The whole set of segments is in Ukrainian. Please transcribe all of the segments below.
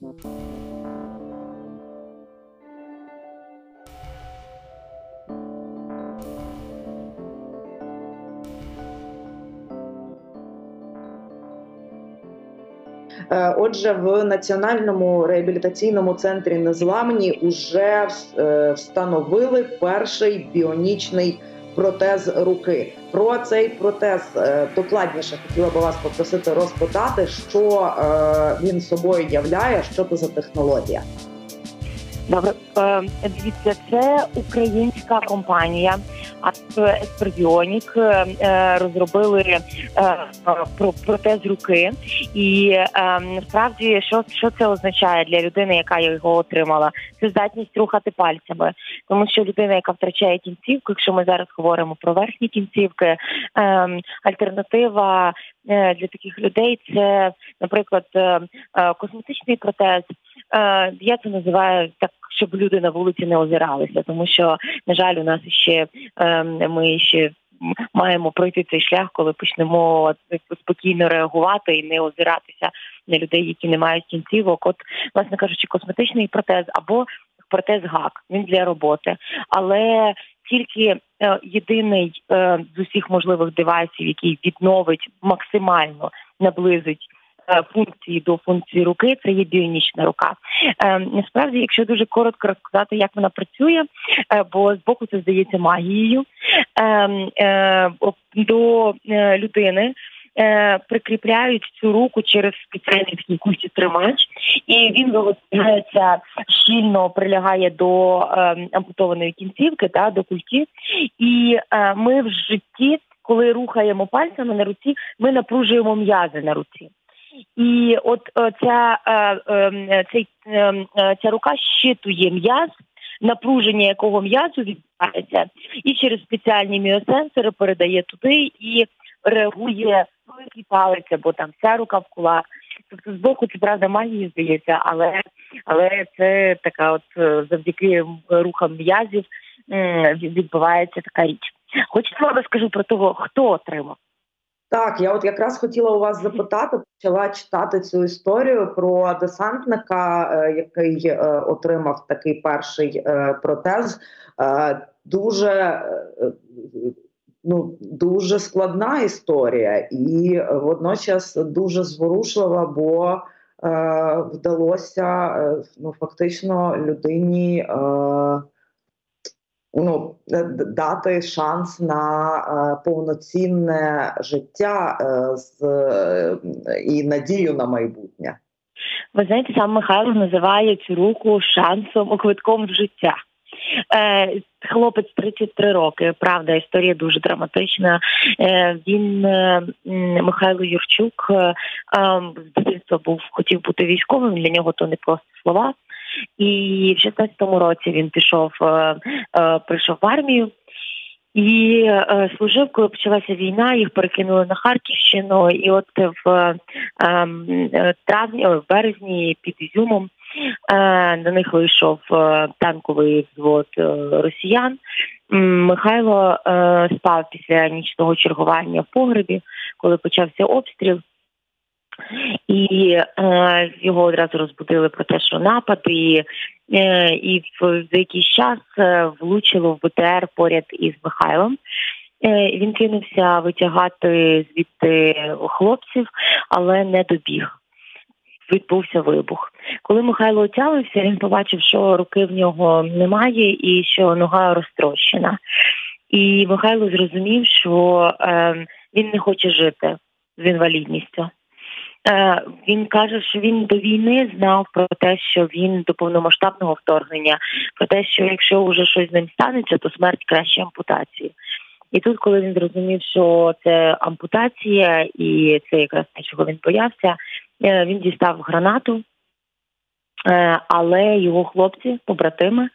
Е, отже, в національному реабілітаційному центрі незламні вже е, встановили перший біонічний протез руки. Про цей протез е, докладніше хотіла би вас попросити розпитати, що він собою являє, що це за технологія. Добре, дивіться, це українська компанія. Еспербіонік е, е, розробили е, протез руки, і насправді, що що це означає для людини, яка його отримала? Це здатність рухати пальцями, тому що людина, яка втрачає кінцівку, якщо ми зараз говоримо про верхні кінцівки, альтернатива для таких людей це, наприклад, косметичний протез. Я це називаю так щоб люди на вулиці не озиралися, тому що на жаль, у нас ще ем, ми ще. Маємо пройти цей шлях, коли почнемо спокійно реагувати і не озиратися на людей, які не мають кінцівок. От, власне кажучи, косметичний протез або протез гак він для роботи, але тільки е, єдиний е, з усіх можливих девайсів, який відновить максимально наблизить Е, функції до функції руки це є біонічна рука. Е, насправді, якщо дуже коротко розказати, як вона працює, е, бо з боку це здається магією до людини. Прикріпляють цю руку через спеціальний такий культі тримач, і він виготовляється щільно прилягає до е, ампутованої кінцівки, та до культі. І е, ми в житті, коли рухаємо пальцями на руці, ми напружуємо м'язи на руці. І от е, ця е, е, цей, ця рука щитує м'яз, напруження якого м'язу відбувається, і через спеціальні міосенсори передає туди і реагує великий палець, або там вся рука в кулак. Тобто з боку це правда магії здається, але але це така, от завдяки рухам м'язів відбувається така річ. Хочу вам скажу про того, хто отримав. Так, я от якраз хотіла у вас запитати, почала читати цю історію про десантника, е, який е, отримав такий перший е, протез. Дуже ну, дуже складна історія, і водночас дуже зворушлива, бо вдалося ну, фактично людині ну, е, дати шанс на е, повноцінне життя е, з і надію на майбутнє. Ви знаєте, сам Михайло називає цю руку шансом квитком в життя. Е, Хлопець 33 роки. Правда, історія дуже драматична. Е, Він Михайло Юрчук з дитинства був хотів бути військовим. Для нього то не просто слова. І в 16-му році він пішов, е, е, прийшов в армію. І е, служив, коли почалася війна, їх перекинули на Харківщину, і от в е, травні, в березні під Ізюмом е, на них вийшов е, танковий взвод росіян. Михайло спав після нічного чергування в погребі, коли почався обстріл. І е, його одразу розбудили про те, що напад, і е, і в, в якийсь час е, влучило в БТР поряд із Михайлом. Е, Він кинувся витягати звідти хлопців, але не добіг. Відбувся вибух. Коли Михайло отямився, він побачив, що руки в нього немає і що нога розтрощена. І Михайло зрозумів, що е, він не хоче жити з інвалідністю. Е, він каже, що він до війни знав про те, що він до повномасштабного вторгнення, про те, що якщо вже щось з ним станеться, то смерть краще ампутації. І тут, коли він зрозумів, що це ампутація, і це якраз те, чого він боявся, е, він дістав гранату, е, але його хлопці, побратими,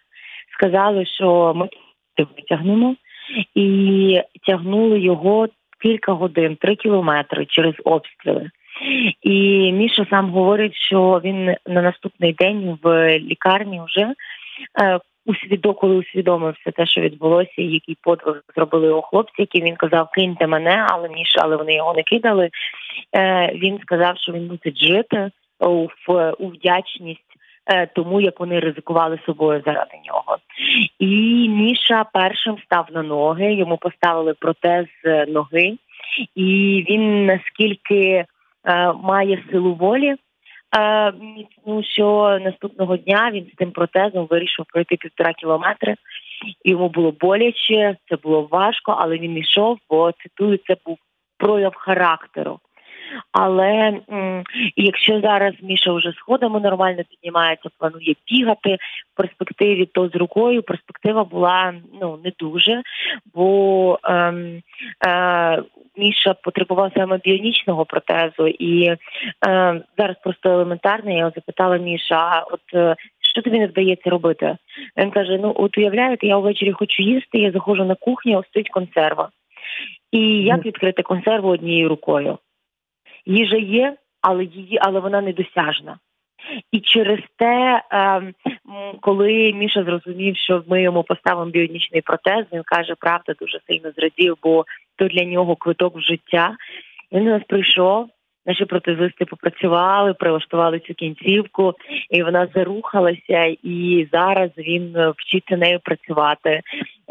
сказали, що ми витягнемо, і тягнули його кілька годин, три кілометри через обстріли. І Міша сам говорить, що він на наступний день в лікарні вже е, усвідо, коли усвідомив все те, що відбулося, і який подвиг зробили його хлопці, які він казав, киньте мене, але Міша, але вони його не кидали. Е, Він сказав, що він мусить жити, у вдячність Е, тому як вони ризикували собою заради нього. І Міша першим став на ноги. Йому поставили протез ноги, і він наскільки має силу волі. Е, ну, що наступного дня він з тим протезом вирішив пройти півтора кілометри. Йому було боляче, це було важко, але він йшов, бо цитую, це був прояв характеру. Але м, якщо зараз Міша вже сходами нормально піднімається, планує бігати в перспективі, то з рукою перспектива була ну не дуже, бо ем, е, Міша потребував саме біонічного протезу, і е, зараз просто елементарно я його запитала Міша, а от е, що тобі не вдається робити? Він каже: Ну, от уявляєте, я ввечері хочу їсти, я заходжу на кухню, стоїть консерва. І як відкрити консерву однією рукою? Їжа є, але її, але вона недосяжна. І через те, ем, коли Міша зрозумів, що ми йому поставимо біонічний протез, він каже, правда, дуже сильно зрадів, бо то для нього квиток в життя. Він у нас прийшов, Наші протезисти попрацювали, прилаштували цю кінцівку, і вона зарухалася. І зараз він е, вчиться нею працювати.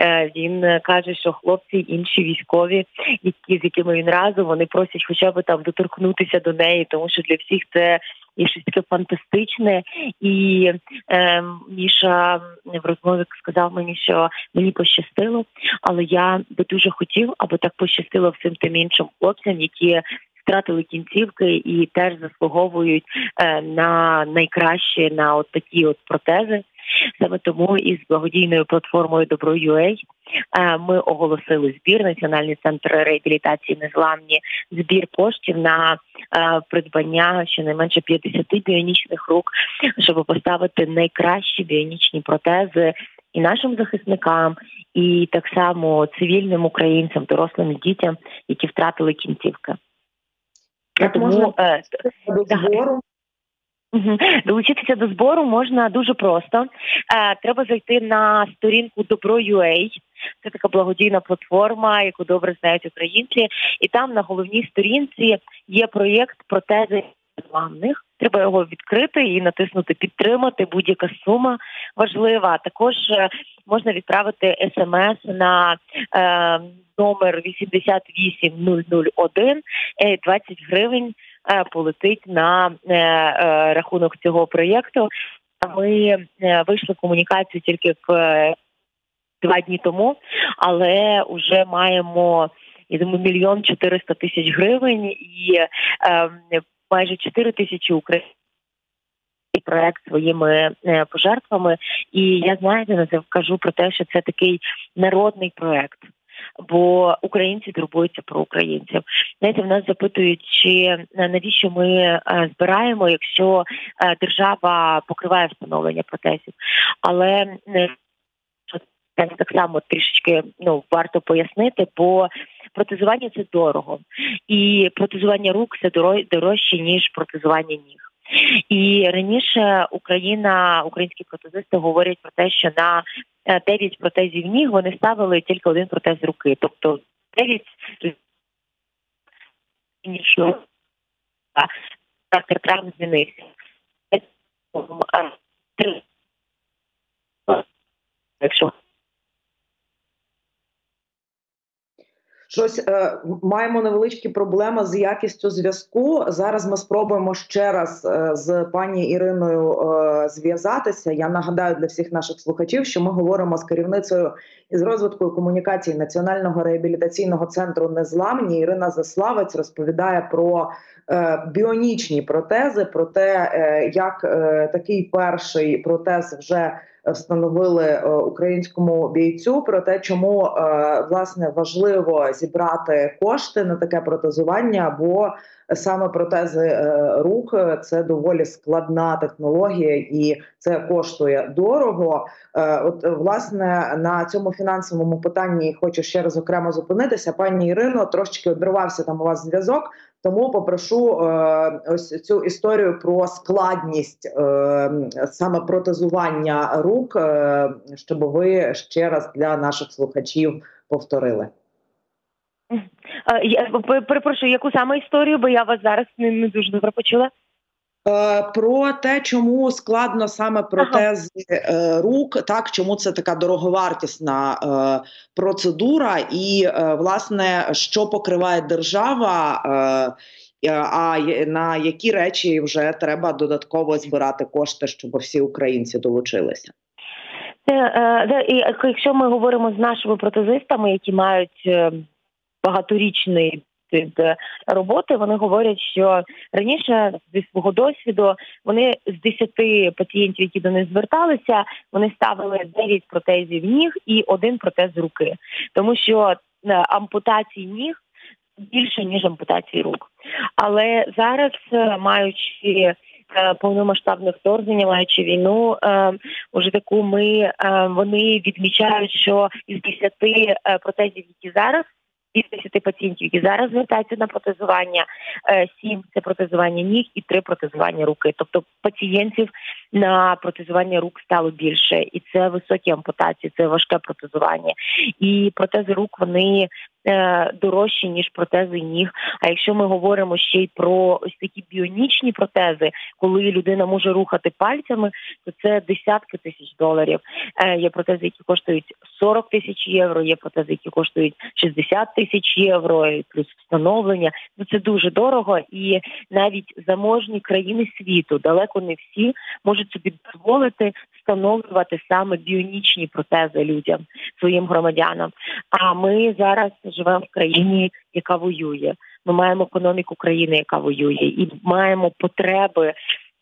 Е, він каже, що хлопці, інші військові, які з якими він разом, вони просять, хоча б там доторкнутися до неї, тому що для всіх це є щось таке фантастичне. І е, Міша в розмові сказав мені, що мені пощастило, але я би дуже хотів, аби так пощастило всім тим іншим хлопцям, які втратили кінцівки і теж заслуговують е, на найкраще на от такі от протези. Саме тому із благодійною платформою Добро.UA е, ми оголосили збір Національний центр реабілітації незламні збір коштів на е, придбання щонайменше 50 біонічних рук, щоб поставити найкращі біонічні протези. І нашим захисникам, і так само цивільним українцям, дорослим дітям, які втратили кінцівки. Як Тому, можна е, до збору? Долучитися до збору можна дуже просто. Е, треба зайти на сторінку Добро.UA. Це така благодійна платформа, яку добре знають українці, і там на головній сторінці є проєкт протези рекламних. Треба його відкрити і натиснути Підтримати. Будь-яка сума важлива. Також е, можна відправити смс на е, номер 88001, 20 е, гривень е, полетить на е, е, рахунок цього проєкту. Ми вийшли комунікацію тільки в два дні тому, але вже маємо я думаю, мільйон чотириста тисяч гривень і е, майже 4 тисячі українців проект своїми е, пожертвами. І я знаєте, кажу про те, що це такий народний проект. Бо українці турбуються про українців. Знаєте, в нас запитують, чи е, навіщо ми е, збираємо, якщо держава покриває встановлення протезів, але це так само трішечки ну варто пояснити, бо протезування це дорого, і протезування рук це дорожче ніж протезування ніг. І раніше Україна, українські протезисти говорять про те, що на 9 е, протезів ніг вони ставили тільки один протез руки, тобто 9 нічого характер травм змінився. Якщо Щось е, маємо невеличкі проблеми з якістю зв'язку. Зараз ми спробуємо ще раз е, з пані Іриною е, зв'язатися. Я нагадаю для всіх наших слухачів, що ми говоримо з керівницею із розвитку комунікації Національного реабілітаційного центру Незламні. Ірина Заславець розповідає про е, біонічні протези, про те, е, як е, такий перший протез вже встановили е, українському бійцю про те, чому е, власне важливо зібрати кошти на таке протезування, бо саме протези е, рук це доволі складна технологія, і це коштує дорого. От власне на цьому фінансовому питанні хочу ще раз окремо зупинитися. Пані Ірино трошечки обривався там у вас зв'язок. Тому попрошу е, ось цю історію про складність е, саме протезування рук, е, щоб ви ще раз для наших слухачів повторили. Я перепрошую, яку саме історію, бо я вас зараз не, не дуже добре почула. Е, про те, чому складно саме протези ага. Е, рук, так чому це така дороговартісна е, процедура, і власне що покриває держава, а на які речі вже треба додатково збирати кошти, щоб всі українці долучилися. Якщо ми говоримо з нашими протезистами, які мають багаторічний від е, роботи. Вони говорять, що раніше зі свого досвіду вони з 10 пацієнтів, які до них зверталися, вони ставили 9 протезів ніг і один протез руки, тому що е, ампутації ніг більше ніж ампутації рук. Але зараз, е, маючи Повномасштабне вторгнення, маючи війну, уже таку ми вони відмічають, що із 10 протезів, які зараз із 10 пацієнтів, які зараз звертаються на протезування, 7 е, – це протезування ніг і 3 – протезування руки. Тобто пацієнтів на протезування рук стало більше, і це високі ампутації, це важке протезування. І протези рук вони дорожчі ніж протези ніг. А якщо ми говоримо ще й про ось такі біонічні протези, коли людина може рухати пальцями, то це десятки тисяч доларів. Е, є протези, які коштують 40 тисяч євро. Є протези, які коштують 60 тисяч євро, плюс встановлення. Ну це дуже дорого, і навіть заможні країни світу далеко не всі можуть собі дозволити встановлювати саме біонічні протези людям, своїм громадянам. А ми зараз живемо в країні, яка воює. Ми маємо економіку країни, яка воює, і маємо потреби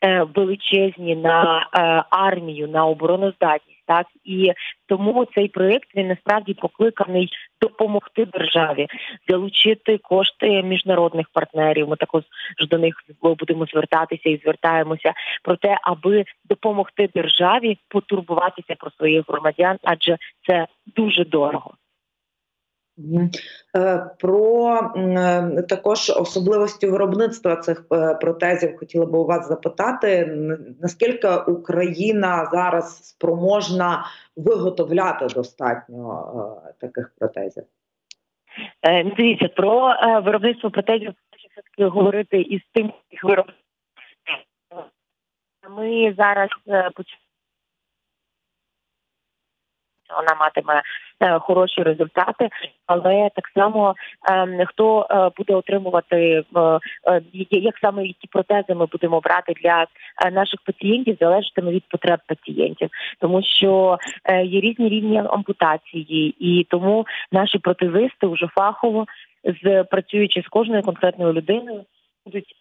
е, величезні на е, армію, на обороноздатність. Так і тому цей проект він насправді покликаний допомогти державі залучити кошти міжнародних партнерів. Ми також до них будемо звертатися і звертаємося про те, аби допомогти державі потурбуватися про своїх громадян, адже це дуже дорого. Е, про е, також особливості виробництва цих е, протезів хотіла би у вас запитати, наскільки Україна зараз спроможна виготовляти достатньо таких протезів? Дивіться, про виробництво протезів все таки говорити із тим яких виробництв. Ми зараз почали вона матиме е, хороші результати, але так само ем, хто е, буде отримувати е, як саме які протези ми будемо брати для наших пацієнтів, залежатиме від потреб пацієнтів, тому що є різні рівні ампутації, і тому наші протезисти вже фахово з працюючи з кожною конкретною людиною. Будуть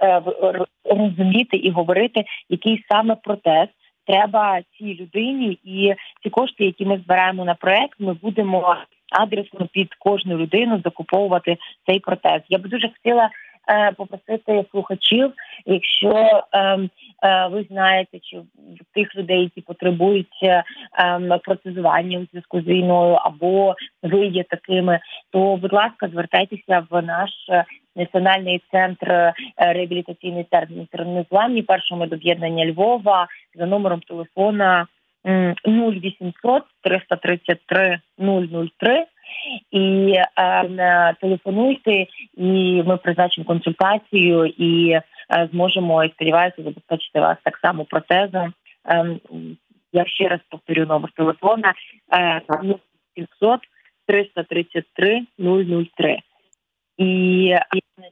розуміти і говорити, який саме протез треба цій людині, і ці кошти, які ми збираємо на проект, ми будемо адресно під кожну людину закуповувати цей протез. Я би дуже хотіла. Е, попросити слухачів, якщо е, е, ви знаєте, чи тих людей, які потребують е, ем, протезування у зв'язку з війною, або ви є такими, то будь ласка, звертайтеся в наш Національний центр реабілітаційний центр незламні першого медоб'єднання Львова за номером телефона 0800 333 003 і е, телефонуйте, і ми призначимо консультацію і е, зможемо і сподіваюся забезпечити вас так само протезом. Е, я ще раз повторю номер телефона е, 700 333 003. І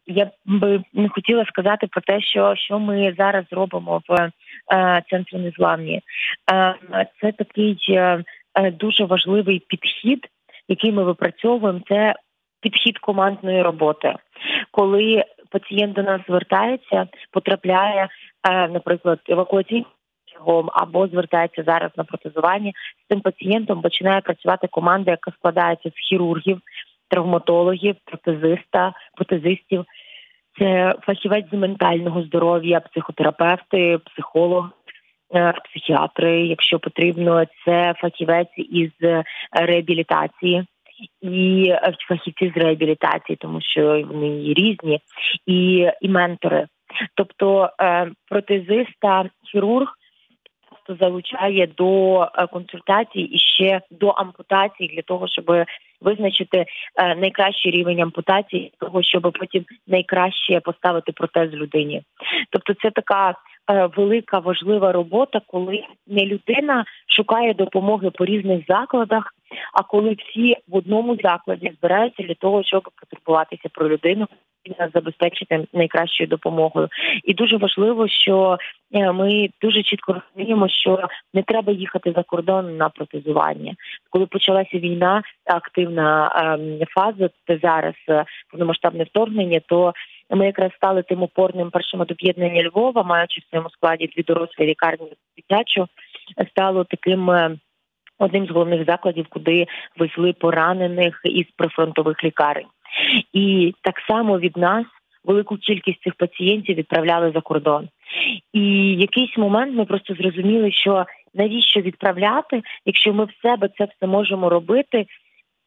я би не хотіла сказати про те, що що ми зараз робимо в е, центрі незламні. Е, це такий е, дуже важливий підхід, який ми випрацьовуємо. Це підхід командної роботи, коли пацієнт до нас звертається, потрапляє, е, наприклад, евакуаційним або звертається зараз на протезування. З цим пацієнтом починає працювати команда, яка складається з хірургів травматологів, протезиста, протезистів. Це фахівець з ментального здоров'я, психотерапевти, психолог, психіатри, якщо потрібно, це фахівець із реабілітації і фахівці з реабілітації, тому що вони різні, і і ментори. Тобто е, протезиста, хірург залучає до е, консультацій і ще до ампутації для того, щоб визначити е, найкращий рівень ампутації, того щоб потім найкраще поставити протез людині. Тобто, це така велика важлива робота, коли не людина шукає допомоги по різних закладах, а коли всі в одному закладі збираються для того, щоб потурбуватися про людину і забезпечити найкращою допомогою. І дуже важливо, що е, ми дуже чітко розуміємо, що не треба їхати за кордон на протезування. Коли почалася війна, активна фаза, це зараз е, повномасштабне вторгнення, то ми якраз стали тим опорним першим от об'єднання Львова, маючи в своєму складі дві дорослі лікарні дитячу, стало таким. Е, одним з головних закладів, куди везли поранених із прифронтових лікарень. І так само від нас велику кількість цих пацієнтів відправляли за кордон. І якийсь момент ми просто зрозуміли, що навіщо відправляти, якщо ми в себе це все можемо робити.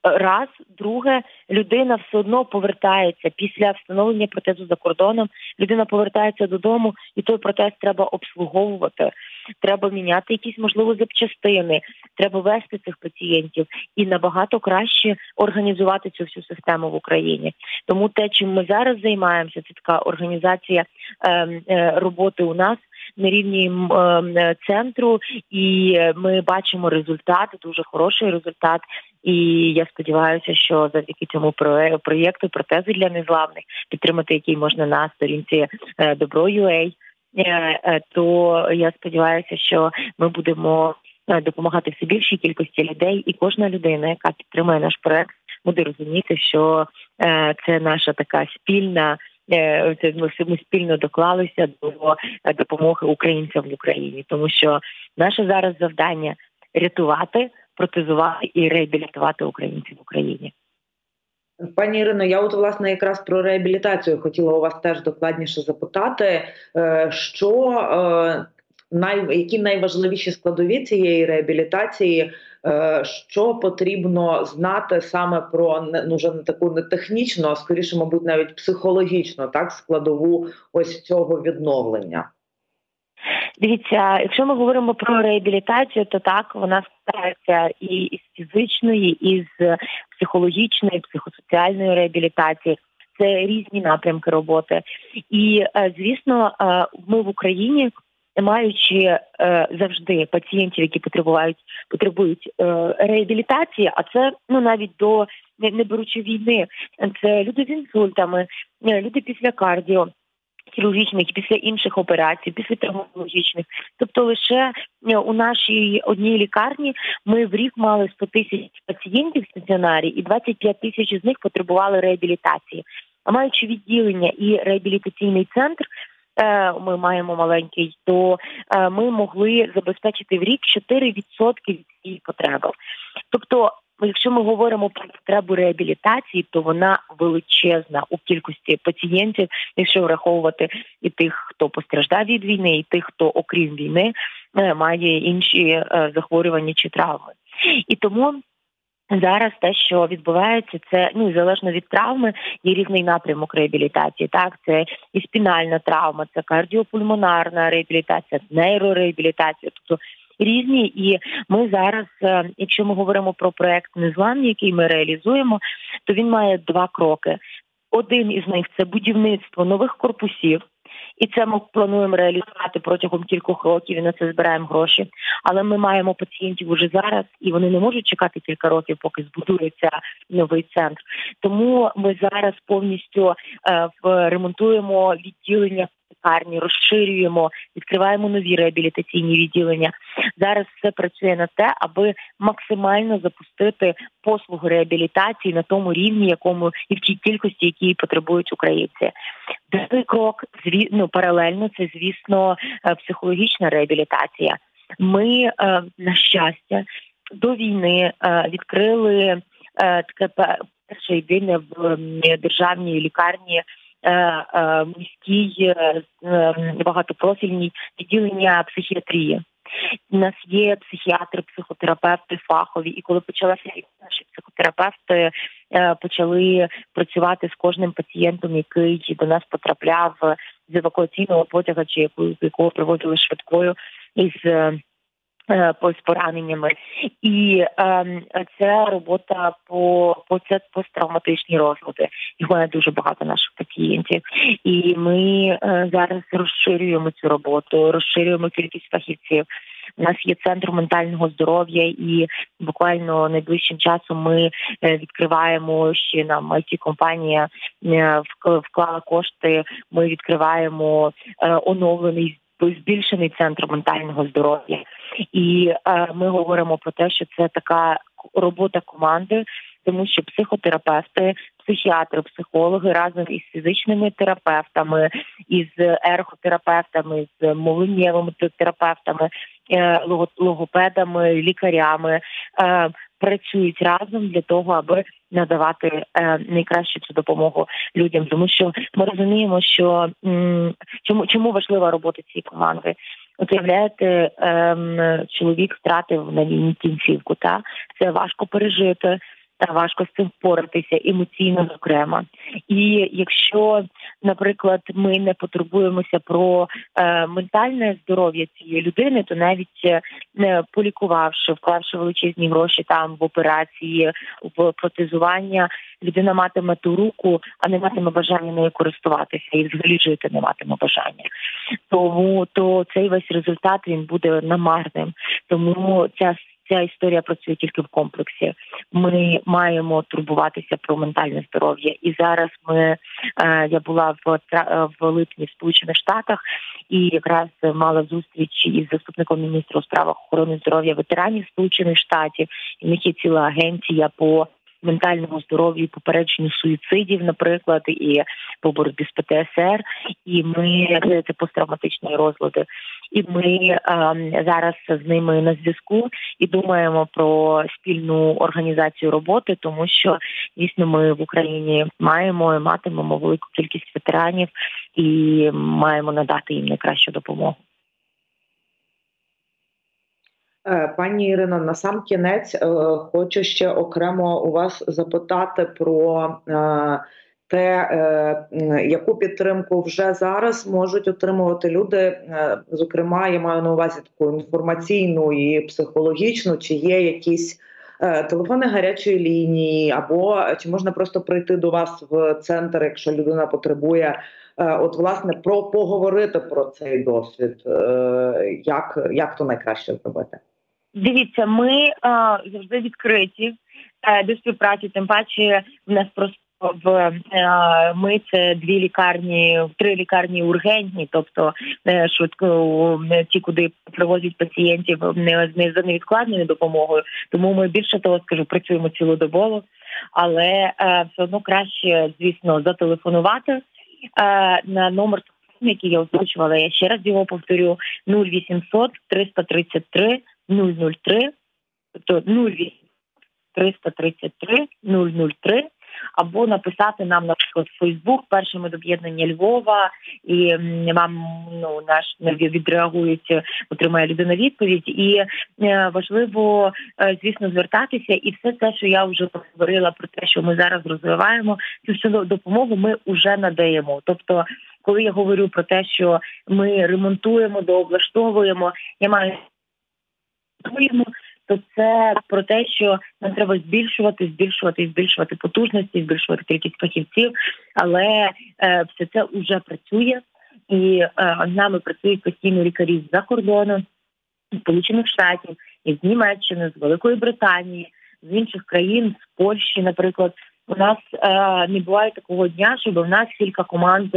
Раз, друге, людина все одно повертається після встановлення протезу за кордоном. Людина повертається додому, і той протез треба обслуговувати треба міняти якісь можливо запчастини, треба вести цих пацієнтів і набагато краще організувати цю всю систему в Україні. Тому те, чим ми зараз займаємося, це така організація е, е, роботи у нас. На рівні е, центру, і ми бачимо результат, дуже хороший результат. І я сподіваюся, що завдяки цьому проєкту протези для незламних підтримати, який можна на сторінці Добро.ua, Е, е, то я сподіваюся, що ми будемо е, допомагати все більшій кількості людей, і кожна людина, яка підтримує наш проект, буде розуміти, що це наша така спільна. Це ми спільно доклалися до допомоги українцям в Україні, тому що наше зараз завдання рятувати, протезувати і реабілітувати українців в Україні. Пані Ірино, я от власне якраз про реабілітацію хотіла у вас теж докладніше запитати, е, що е, най, які найважливіші складові цієї реабілітації, е, що потрібно знати саме про ну, вже не таку не технічну, а скоріше, мабуть, навіть психологічну так складову ось цього відновлення. Дивіться, якщо ми говоримо про реабілітацію, то так вона складається і із фізичної, і з психологічної, психосоціальної реабілітації. Це різні напрямки роботи, і е, звісно, е, ми в Україні. Маючи е, завжди пацієнтів, які потребують потребують реабілітації, а це ну навіть до не, не беручи війни, це люди з інсультами, люди після кардіо, хірургічних, після інших операцій, після травматологічних. Тобто, лише е, у нашій одній лікарні ми в рік мали 100 тисяч пацієнтів в стаціонарі, і 25 тисяч з них потребували реабілітації. А маючи відділення і реабілітаційний центр. Е, ми маємо маленький, то е, ми могли забезпечити в рік 4% від цієї потреби. Тобто якщо ми говоримо про потребу реабілітації, то вона величезна у кількості пацієнтів, якщо враховувати і тих, хто постраждав від війни, і тих, хто окрім війни е, має інші е, захворювання чи травми, і тому. Зараз те, що відбувається, це ну залежно від травми, є різний напрямок реабілітації. Так, це і спінальна травма, це кардіопульмонарна реабілітація, нейрореабілітація, тобто різні. І ми зараз, е, якщо ми говоримо про проект Незламні, який ми реалізуємо, то він має два кроки. Один із них це будівництво нових корпусів. І це ми плануємо реалізувати протягом кількох років і на це збираємо гроші. Але ми маємо пацієнтів уже зараз, і вони не можуть чекати кілька років, поки збудується новий центр. Тому ми зараз повністю е, ремонтуємо відділення лікарні, розширюємо, відкриваємо нові реабілітаційні відділення. Зараз все працює на те, аби максимально запустити послугу реабілітації на тому рівні, якому і в тій кількості, які потребують українці. Другий крок ну, паралельно це, звісно, е, психологічна реабілітація. Ми е, на щастя до війни е, відкрили таке перше єдине в державній лікарні міській е, багатопрофільній відділення психіатрії. У нас є психіатри, психотерапевти, фахові, і коли почалася наші психотерапевти почали працювати з кожним пацієнтом, який до нас потрапляв з евакуаційного потяга, чи якого приводили швидкою із з пораненнями, і е, це робота по по це посттравматичні розлади. Їх має дуже багато наших пацієнтів, і ми е, зараз розширюємо цю роботу, розширюємо кількість фахівців. У нас є центр ментального здоров'я, і буквально найближчим часом ми е, відкриваємо ще нам it компанія е, вклала кошти. Ми відкриваємо е, оновлений збільшений центр ментального здоров'я, і ми говоримо про те, що це така робота команди. Тому що психотерапевти, психіатри, психологи разом із фізичними терапевтами, із ерготерапевтами, з мовленнєвими терапевтами, Е, логопедами, лікарями е, працюють разом для того, аби надавати е, найкращу цю допомогу людям, тому що ми розуміємо, що чому чому важлива робота цієї команди. От уявляєте, ем, чоловік втратив на війні кінцівку, та? Це важко пережити важко з цим впоратися емоційно зокрема. І якщо, наприклад, ми не потурбуємося про е, ментальне здоров'я цієї людини, то навіть е, не полікувавши, вклавши величезні гроші там в операції, в протезування, людина матиме ту руку, а не матиме бажання нею користуватися і взагалі жити не матиме бажання. Тому то цей весь результат він буде намарним. Тому ця ця історія працює тільки в комплексі. Ми маємо турбуватися про ментальне здоров'я. І зараз ми е, я була в в липні в Сполучених Штатах і якраз мала зустріч із заступником міністра у справах охорони здоров'я ветеранів Сполучених Штатів. І в них є ціла агенція по ментальному здоров'ю, попередженню суїцидів, наприклад, і по боротьбі з ПТСР, і ми це посттравматичні розлади. І ми а, зараз з ними на зв'язку і думаємо про спільну організацію роботи, тому що дійсно ми в Україні маємо і матимемо велику кількість ветеранів і маємо надати їм найкращу допомогу. Е, пані Ірино, на сам кінець е, хочу ще окремо у вас запитати про е, те, яку підтримку вже зараз можуть отримувати люди. Зокрема, я маю на увазі таку інформаційну і психологічну, чи є якісь телефони гарячої лінії, або чи можна просто прийти до вас в центр, якщо людина потребує. От, власне, про поговорити про цей досвід, як як то найкраще зробити. Дивіться, ми а, завжди відкриті е, до співпраці. Тим паче в нас просто в а, ми це дві лікарні, три лікарні ургентні, тобто не швидко не ті, куди привозять пацієнтів не, не за невідкладною допомогою. Тому ми більше того скажу, працюємо цілодобово, але е, все одно краще, звісно, зателефонувати е, на номер. Який я озвучувала, я ще раз його повторю: 0800 333 003, тобто 333 003, або написати нам, наприклад, в Фейсбук, перше медоб'єднання Львова, і вам ну наш відреагують, отримає людина відповідь. І е, важливо, е, звісно, звертатися, і все те, що я вже говорила про те, що ми зараз розвиваємо, цю всю допомогу ми вже надаємо. Тобто, коли я говорю про те, що ми ремонтуємо, дооблаштовуємо, я маю працюємо, то це про те, що нам треба збільшувати, збільшувати, збільшувати потужності, збільшувати кількість фахівців, але е, все це вже працює, і е, нами працюють постійно лікарі з-за кордону, з Сполучених Штатів, із Німеччини, з Великої Британії, з інших країн, з Польщі, наприклад. У нас е, не буває такого дня, щоб у нас кілька команд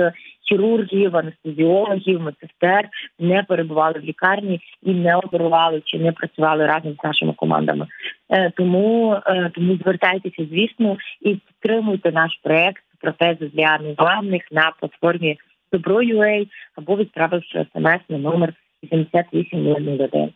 хірургів, анестезіологів, медсестер не перебували в лікарні і не оперували чи не працювали разом з нашими командами. Е, тому е, тому звертайтеся, звісно, і підтримуйте наш проект протези для незламних на платформі Добро.ua або відправивши смс на номер 7801.